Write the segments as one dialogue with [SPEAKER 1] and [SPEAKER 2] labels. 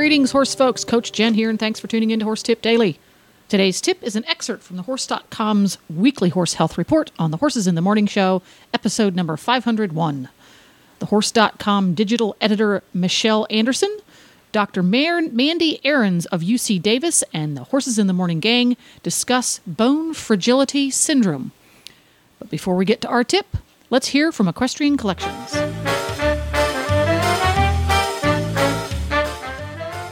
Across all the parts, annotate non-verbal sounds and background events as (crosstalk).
[SPEAKER 1] Greetings, horse folks. Coach Jen here, and thanks for tuning in to Horse Tip Daily. Today's tip is an excerpt from the Horse.com's weekly horse health report on the Horses in the Morning Show, episode number 501. The Horse.com digital editor Michelle Anderson, Dr. Mar- Mandy Arens of UC Davis, and the Horses in the Morning gang discuss bone fragility syndrome. But before we get to our tip, let's hear from Equestrian Collections.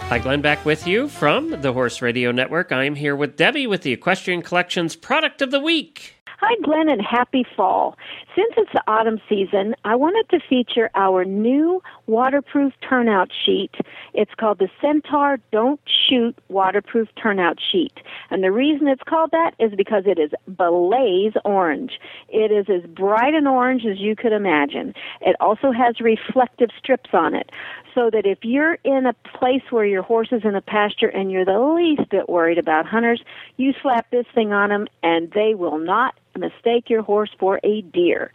[SPEAKER 2] Hi, Glenn, back with you from the Horse Radio Network. I'm here with Debbie with the Equestrian Collections Product of the Week.
[SPEAKER 3] Hi, Glenn, and happy fall. Since it's the autumn season, I wanted to feature our new waterproof turnout sheet. It's called the Centaur Don't Shoot Waterproof Turnout Sheet. And the reason it's called that is because it is blaze orange. It is as bright an orange as you could imagine. It also has reflective strips on it so that if you're in a place where your horse is in a pasture and you're the least bit worried about hunters, you slap this thing on them and they will not mistake your horse for a deer.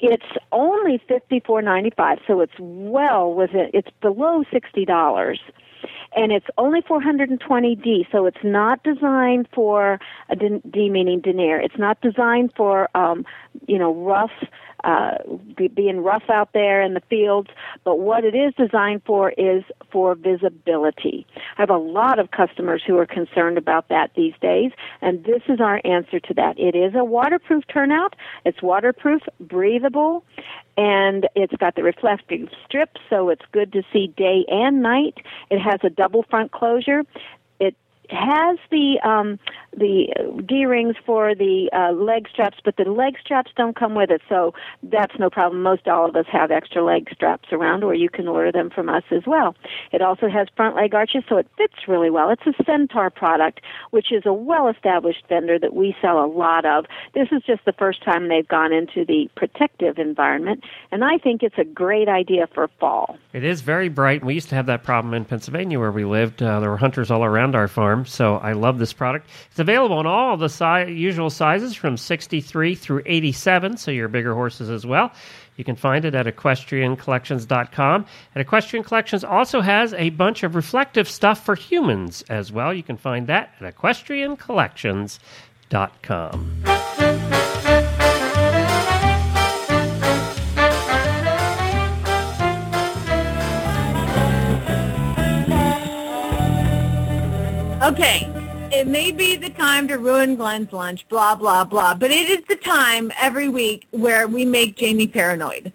[SPEAKER 3] It's only fifty four ninety five, so it's well within it's below sixty dollars. And it's only 420D, so it's not designed for a D, D meaning denier. It's not designed for, um, you know, rough uh, being rough out there in the fields, but what it is designed for is for visibility. I have a lot of customers who are concerned about that these days, and this is our answer to that. It is a waterproof turnout. It's waterproof, breathable, and it's got the reflective strip, so it's good to see day and night. It has a double front closure. It has the um, the D rings for the uh, leg straps, but the leg straps don't come with it, so that's no problem. Most all of us have extra leg straps around, or you can order them from us as well. It also has front leg arches, so it fits really well. It's a Centaur product, which is a well-established vendor that we sell a lot of. This is just the first time they've gone into the protective environment, and I think it's a great idea for fall.
[SPEAKER 2] It is very bright. We used to have that problem in Pennsylvania where we lived. Uh, there were hunters all around our farm, so I love this product. It's available in all the si- usual sizes from 63 through 87, so your bigger horses as well. You can find it at equestriancollections.com. And Equestrian Collections also has a bunch of reflective stuff for humans as well. You can find that at equestriancollections.com.
[SPEAKER 4] Okay, it may be the time to ruin Glenn's lunch, blah, blah, blah, but it is the time every week where we make Jamie paranoid.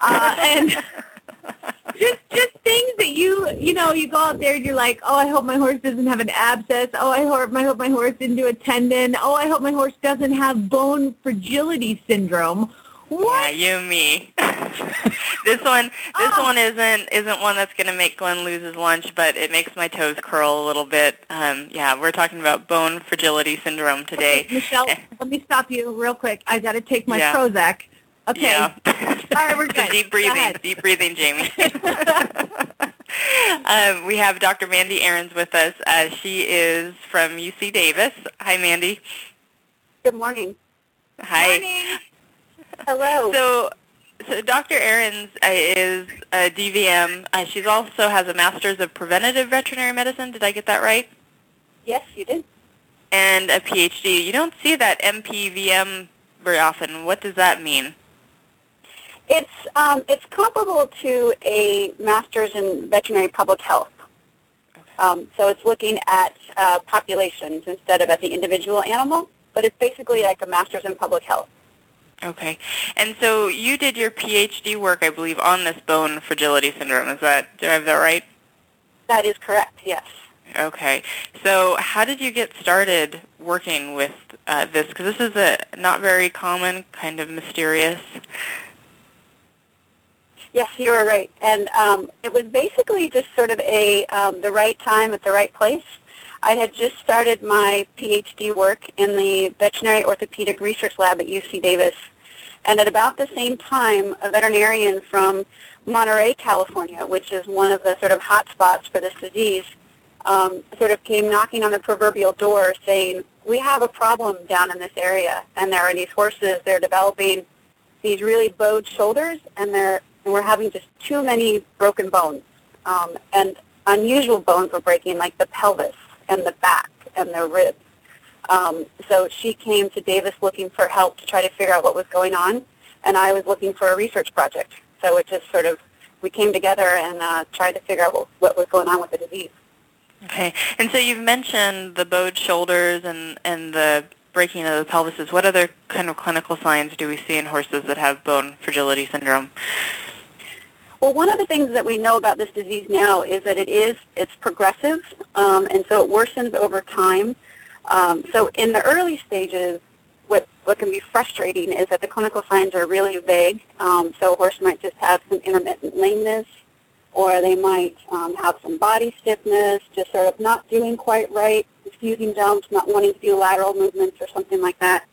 [SPEAKER 4] Uh, and (laughs) just just things that you, you know, you go out there and you're like, oh, I hope my horse doesn't have an abscess. Oh, I hope, I hope my horse didn't do a tendon. Oh, I hope my horse doesn't have bone fragility syndrome. What?
[SPEAKER 5] Yeah, you me. (laughs) (laughs) this one this
[SPEAKER 4] Oh.
[SPEAKER 5] one isn't isn't one that's gonna make Glenn lose his lunch, but it makes my toes curl a little bit. Um, yeah, we're talking about bone fragility syndrome today.
[SPEAKER 4] Michelle, (laughs) let me stop you real quick. I got to take my
[SPEAKER 5] Yeah.
[SPEAKER 4] Prozac. Okay.
[SPEAKER 5] Yeah. (laughs)
[SPEAKER 4] All right, we're good.
[SPEAKER 5] deep breathing,
[SPEAKER 4] ahead.
[SPEAKER 5] deep breathing, Jamie. um, we have Dr. Mandy Arens with us. Uh, she is from UC Davis. Hi, Mandy.
[SPEAKER 3] Good morning.
[SPEAKER 5] Hi.
[SPEAKER 4] Morning.
[SPEAKER 3] Hello.
[SPEAKER 5] So, so Dr. Arens uh, is a DVM. Uh, she also has a Master's of Preventative Veterinary Medicine. Did I get that right?
[SPEAKER 3] yes, you did.
[SPEAKER 5] And a PhD. You don't see that MPVM very often. What does that mean?
[SPEAKER 6] It's um, it's comparable to a master's in veterinary public health. Um, so it's looking at uh, populations instead of at the individual animal, but it's basically like a master's in public health.
[SPEAKER 5] Okay. And so you did your PhD work, I believe, on this bone fragility syndrome. Is that, do I have that right?
[SPEAKER 6] That is correct. Yes.
[SPEAKER 5] Okay. So how did you get started working with uh, this? Because this is a not very common, kind of mysterious.
[SPEAKER 6] Yes, you were right. And um, it was basically just sort of a um, the right time at the right place. I had just started my PhD work in the veterinary orthopedic research lab at UC Davis. And at about the same time, a veterinarian from Monterey, California, which is one of the sort of hot spots for this disease, um, sort of came knocking on the proverbial door saying, we have a problem down in this area, and there are these horses, they're developing these really bowed shoulders, and they're and we're having just too many broken bones. Um, and unusual bones were breaking, like the pelvis and the back and the ribs. Um, so she came to Davis looking for help to try to figure out what was going on, and I was looking for a research project. So it just sort of, we came together and uh, tried to figure out what, what was going on with the disease.
[SPEAKER 5] Okay. And so you've mentioned the bowed shoulders and, and the breaking of the pelvises. What other kind of clinical signs do we see in horses that have bone fragility syndrome?
[SPEAKER 6] Well, one of the things that we know about this disease now is that it is it's progressive, um, and so it worsens over time. Um, so in the early stages, what what can be frustrating is that the clinical signs are really vague. Um, so a horse might just have some intermittent lameness, or they might um, have some body stiffness, just sort of not doing quite right, refusing jumps, not wanting to do lateral movements or something like that.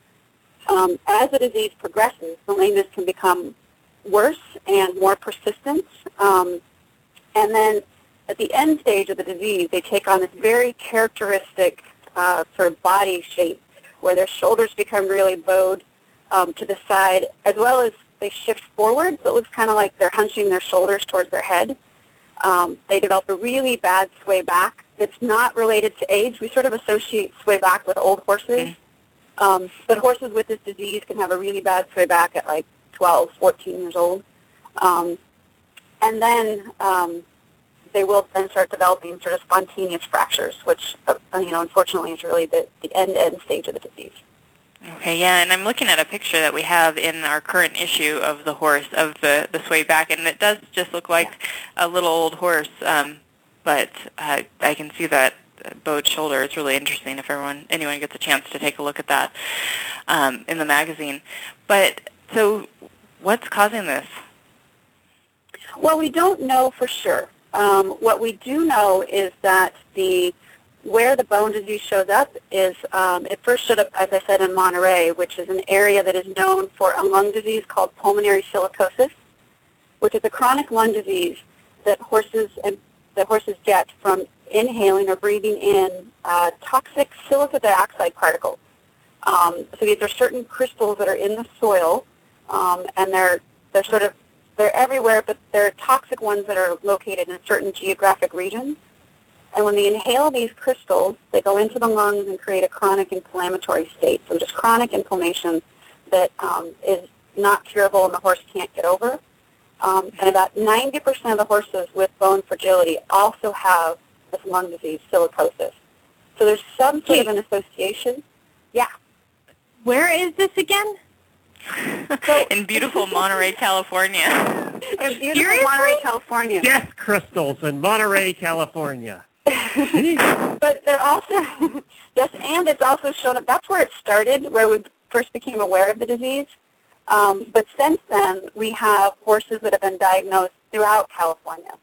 [SPEAKER 6] Um, as the disease progresses, the lameness can become worse and more persistent. Um, and then at the end stage of the disease, they take on this very characteristic uh, sort of body shape where their shoulders become really bowed um, to the side, as well as they shift forward, so it looks kind of like they're hunching their shoulders towards their head. Um, they develop a really bad sway back. It's not related to age. We sort of associate sway back with old horses. Um, but horses with this disease can have a really bad sway back at like 12, 14 years old. Um, and then um, they will then start developing sort of spontaneous fractures, which, uh, you know, unfortunately is really the, the end-end stage of the disease.
[SPEAKER 5] Okay, yeah, and I'm looking at a picture that we have in our current issue of the horse, of the, the sway back, and it does just look like a little old horse, um, but uh, I can see that bowed shoulder. It's really interesting if everyone, anyone gets a chance to take a look at that um, in the magazine. But so what's causing this?
[SPEAKER 6] Well, we don't know for sure. Um, what we do know is that the where the bone disease shows up is um, it first showed up, as I said, in Monterey, which is an area that is known for a lung disease called pulmonary silicosis, which is a chronic lung disease that horses and that horses get from inhaling or breathing in uh, toxic silica dioxide particles. Um, so these are certain crystals that are in the soil, um, and they're they're sort of they're everywhere, but they're toxic ones that are located in certain geographic regions. And when they inhale these crystals, they go into the lungs and create a chronic inflammatory state. So just chronic inflammation that um, is not curable and the horse can't get over. Um, and about 90% of the horses with bone fragility also have this lung disease, silicosis. So there's some sort of an association. Yeah.
[SPEAKER 4] Where is this again?
[SPEAKER 6] So- (laughs)
[SPEAKER 5] in beautiful Monterey, (laughs) California.
[SPEAKER 6] In beautiful Monterey, California.
[SPEAKER 2] Death crystals in Monterey, California. (laughs)
[SPEAKER 6] But they're also, yes, and it's also shown up, that's where it started, where we first became aware of the disease. Um, but since then, we have horses that have been diagnosed throughout California.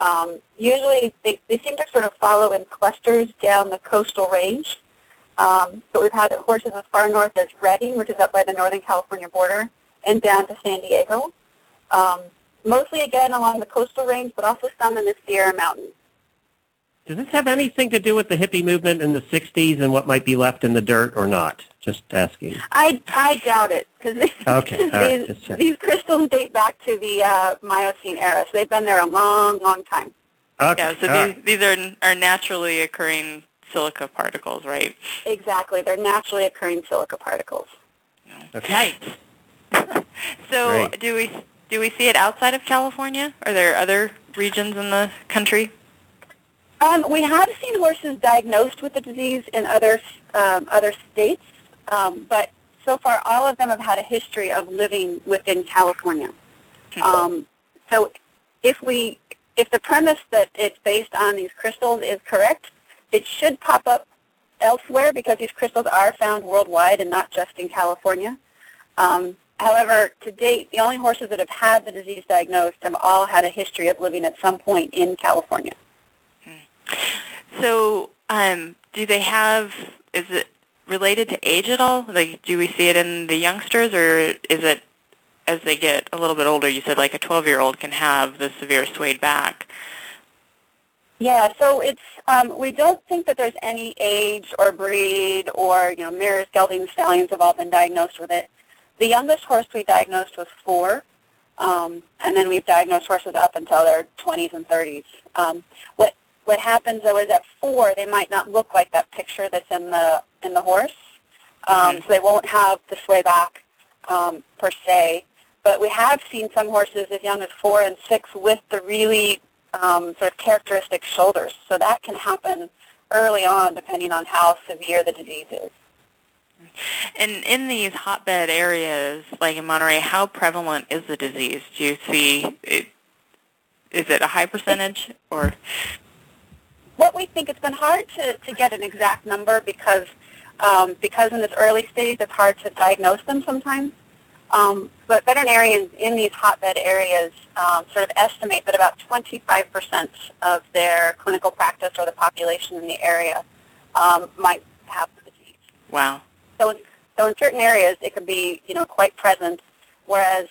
[SPEAKER 6] Um, usually, they, they seem to sort of follow in clusters down the coastal range. Um, but we've had horses as far north as Redding, which is up by the Northern California border, and down to San Diego. Um, mostly, again, along the coastal range, but also some in the Sierra Mountains.
[SPEAKER 2] Does this have anything to do with the hippie movement in the 60s and what might be left in the dirt or not? Just asking.
[SPEAKER 6] I, I doubt it because
[SPEAKER 2] Okay, all right, (laughs)
[SPEAKER 6] these, these crystals date back to the uh, Miocene era, so they've been there a long, long time.
[SPEAKER 2] Okay.
[SPEAKER 5] Yeah, so
[SPEAKER 2] all
[SPEAKER 5] these,
[SPEAKER 2] right.
[SPEAKER 5] these are, are naturally occurring silica particles, right?
[SPEAKER 6] Exactly, they're naturally occurring silica particles.
[SPEAKER 2] Okay. (laughs)
[SPEAKER 5] So
[SPEAKER 2] Great.
[SPEAKER 5] do we do we see it outside of California? Are there other regions in the country?
[SPEAKER 6] Um, we have seen horses diagnosed with the disease in other um, other states, um, but so far all of them have had a history of living within California. Um, so if we if the premise that it's based on these crystals is correct, it should pop up elsewhere because these crystals are found worldwide and not just in California. Um, however, to date, the only horses that have had the disease diagnosed have all had a history of living at some point in California.
[SPEAKER 5] So, um, do they have? Is it related to age at all? Like, do we see it in the youngsters, or is it as they get a little bit older? You said like a 12-year-old can have the severe swayed back.
[SPEAKER 6] Yeah, so it's um, we don't think that there's any age or breed or you know mares, geldings, stallions have all been diagnosed with it. The youngest horse we diagnosed was four, um, and then we've diagnosed horses up until their 20s and 30s. Um, what what happens though is at four they might not look like that picture that's in the in the horse, um,
[SPEAKER 5] Mhm.
[SPEAKER 6] so they won't have the sway back um, per se. But we have seen some horses as young as four and six with the really um, sort of characteristic shoulders. So that can happen early on depending on how severe the disease is.
[SPEAKER 5] And in these hotbed areas, like in Monterey, how prevalent is the disease? Do you see it? Is it a high percentage, or
[SPEAKER 6] What we think, it's been hard to, to get an exact number because um, because in this early stage it's hard to diagnose them sometimes. Um, but veterinarians in these hotbed areas um, sort of estimate that about 25% of their clinical practice or the population in the area um, might have the disease.
[SPEAKER 5] wow?
[SPEAKER 6] So in, so in certain areas it can be you know quite present, whereas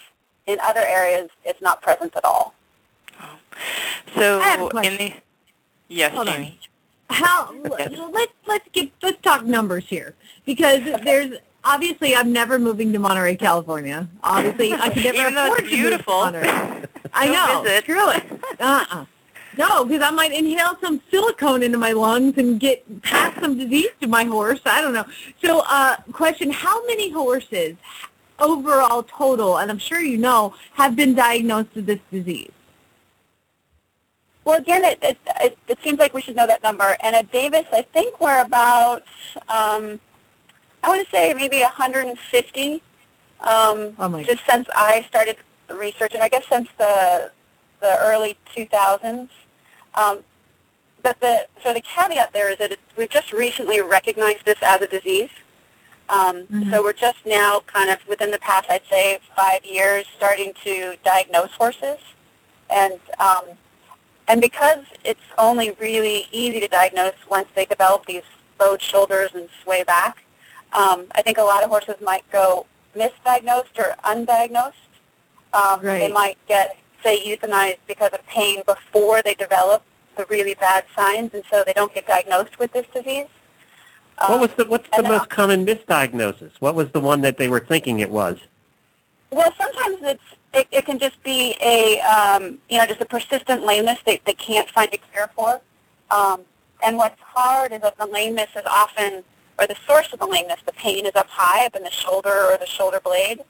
[SPEAKER 6] in other areas it's not present at all.
[SPEAKER 5] So
[SPEAKER 4] I have a
[SPEAKER 5] in the yes,
[SPEAKER 4] Hold on. How?
[SPEAKER 5] Yes.
[SPEAKER 4] Let's let's get let's talk numbers here because there's obviously I'm never moving to Monterey, California. Obviously, I can never (laughs)
[SPEAKER 5] Even though
[SPEAKER 4] afford
[SPEAKER 5] it's
[SPEAKER 4] to move to
[SPEAKER 5] beautiful.
[SPEAKER 4] Monterey. (laughs) I know.
[SPEAKER 5] visit.
[SPEAKER 4] Screw it. Uh-uh. No, because I might inhale some silicone into my lungs and get pass some disease to my horse. I don't know. So, uh, question: How many horses overall total, and I'm sure you know, have been diagnosed with this disease?
[SPEAKER 6] Well, again, it, it, it, it seems like we should know that number. And at Davis, I think we're about, um, I want to say maybe 150. Um,
[SPEAKER 4] Oh,
[SPEAKER 6] just since I started researching, I guess since the the early 2000s. Um, but the so the caveat there is that it's, we've just recently recognized this as a disease. Um, So we're just now kind of within the past, I'd say, five years, starting to diagnose horses, and um, and because it's only really easy to diagnose once they develop these bowed shoulders and sway back, um, I think a lot of horses might go misdiagnosed or undiagnosed. Um, They might get, say, euthanized because of pain before they develop the really bad signs, and so they don't get diagnosed with this disease.
[SPEAKER 7] What
[SPEAKER 6] Um,
[SPEAKER 7] was the what's the most common misdiagnosis? What was the one that they were thinking it was?
[SPEAKER 6] Well, sometimes it's it, it can just be a um, you know just a persistent lameness that they can't find a cure for. Um, and what's hard is that the lameness is often, or the source of the lameness, the pain is up high, up in the shoulder or the shoulder blade.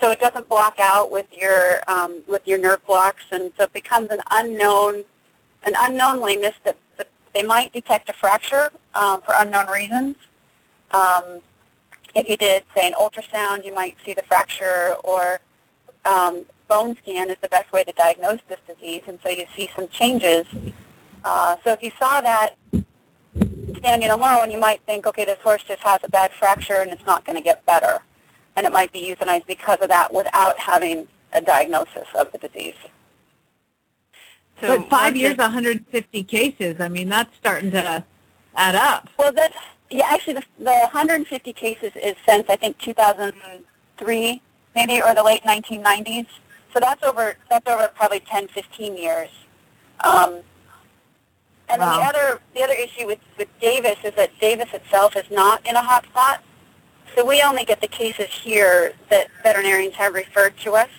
[SPEAKER 6] So it doesn't block out with your um, with your nerve blocks, and so it becomes an unknown an unknown lameness that, that they might detect a fracture um, for unknown reasons. Um, if you did, say, an ultrasound, you might see the fracture, or um, bone scan is the best way to diagnose this disease, and so you see some changes. Uh, so if you saw that standing alone, you might think, okay, this horse just has a bad fracture and it's not going to get better, and it might be euthanized because of that without having a diagnosis of the disease.
[SPEAKER 5] So
[SPEAKER 4] but five years,
[SPEAKER 5] it-
[SPEAKER 4] 150 cases. I mean, that's starting to add up.
[SPEAKER 6] Well, that yeah. Actually, the, the 150 cases is since I think 2003, maybe, or the late 1990s. So that's over that's over probably 10, 15 years. Um, and
[SPEAKER 4] Wow.
[SPEAKER 6] the other the other issue with, with Davis is that Davis itself is not in a hot spot. So we only get the cases here that veterinarians have referred to us.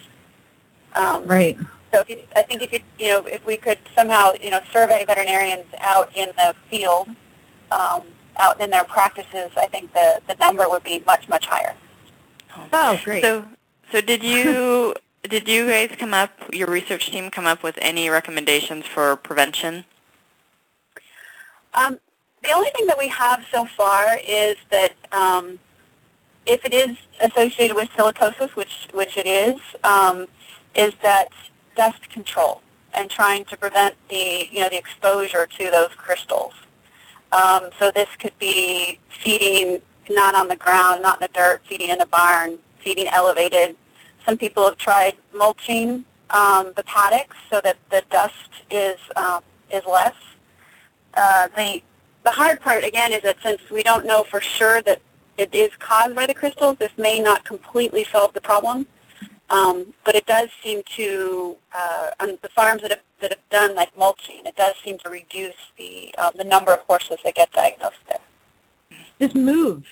[SPEAKER 6] Um,
[SPEAKER 4] Right.
[SPEAKER 6] so if you, I think if you, you know, if we could somehow, you know, survey veterinarians out in the field, um, out in their practices, I think the, the number would be much, much higher.
[SPEAKER 4] Oh, great.
[SPEAKER 5] So, so did you (laughs) did you guys come up? Your research team come up with any recommendations for prevention?
[SPEAKER 6] Um, the only thing that we have so far is that um, if it is associated with silicosis, which which it is, um, is that dust control and trying to prevent the you know the exposure to those crystals. Um, so this could be feeding not on the ground, not in the dirt, feeding in a barn, feeding elevated, some people have tried mulching um, the paddocks so that the dust is uh, is less. Uh, the the hard part again is that since we don't know for sure that it is caused by the crystals, this may not completely solve the problem. Um, but it does seem to, uh, on the farms that have, that have done like mulching, it does seem to reduce the uh, the number of horses that get diagnosed there.
[SPEAKER 4] Just move.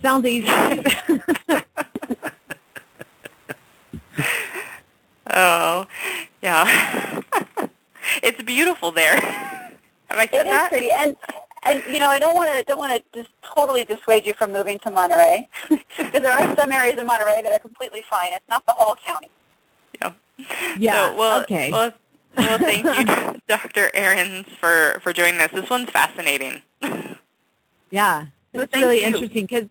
[SPEAKER 4] Sounds easy. (laughs)
[SPEAKER 5] Oh, yeah. (laughs) it's beautiful there. Have I said
[SPEAKER 6] It is pretty, and and you know I don't want to don't want to just totally dissuade you from moving to Monterey (laughs) because there are some areas in Monterey that are completely fine. It's not the whole county.
[SPEAKER 5] Yeah.
[SPEAKER 4] Yeah,
[SPEAKER 5] So, well,
[SPEAKER 4] okay.
[SPEAKER 5] Well, well, thank you, (laughs) Dr. Arens, for for doing this. This one's fascinating.
[SPEAKER 4] Yeah,
[SPEAKER 6] Well,
[SPEAKER 4] it's
[SPEAKER 6] thank
[SPEAKER 4] really
[SPEAKER 6] you.
[SPEAKER 4] interesting because,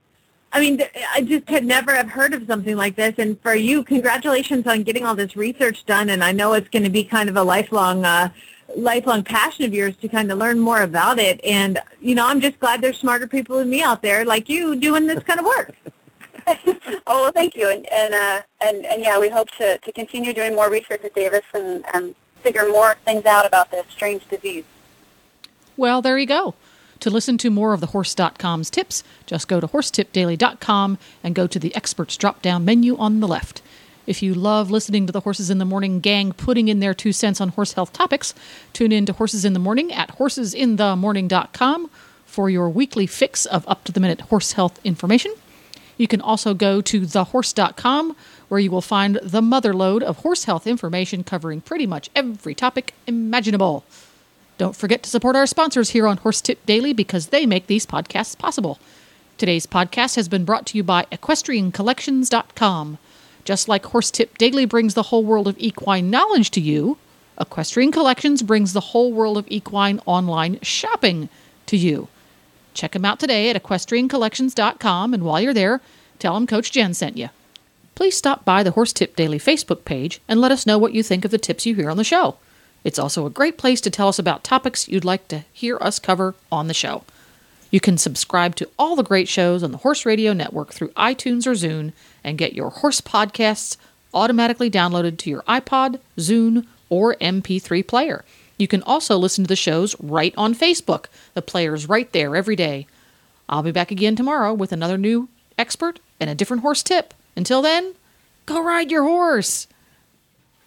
[SPEAKER 4] I mean, th- I just could never have heard of something like this. And for you, congratulations on getting all this research done. And I know it's going to be kind of a lifelong, uh, lifelong passion of yours to kind of learn more about it. And you know, I'm just glad there's smarter people than me out there like you doing this kind of work. (laughs) (laughs)
[SPEAKER 6] Oh well, thank you, and and uh, and, and yeah, we hope to, to continue doing more research at Davis and, and figure more things out about this strange disease.
[SPEAKER 1] Well, there you go. To listen to more of the Horse.com's tips, just go to horsetipdaily.com and go to the experts drop down menu on the left. If you love listening to the Horses in the Morning gang putting in their two cents on horse health topics, tune in to Horses in the Morning at horsesinthemorning.com for your weekly fix of up to the minute horse health information. You can also go to thehorse.com where you will find the motherlode of horse health information covering pretty much every topic imaginable. Don't forget to support our sponsors here on Horse Tip Daily because they make these podcasts possible. Today's podcast has been brought to you by equestriancollections.com. Just like Horse Tip Daily brings the whole world of equine knowledge to you, Equestrian Collections brings the whole world of equine online shopping to you. Check them out today at equestriancollections.com, and while you're there, tell them Coach Jen sent you. Please stop by the Horse Tip Daily Facebook page and let us know what you think of the tips you hear on the show. It's also a great place to tell us about topics you'd like to hear us cover on the show. You can subscribe to all the great shows on the Horse Radio Network through iTunes or Zune and get your horse podcasts automatically downloaded to your iPod, Zune, or MP3 player. You can also listen to the shows right on Facebook. The player's right there every day. I'll be back again tomorrow with another new expert and a different horse tip. Until then, go ride your horse.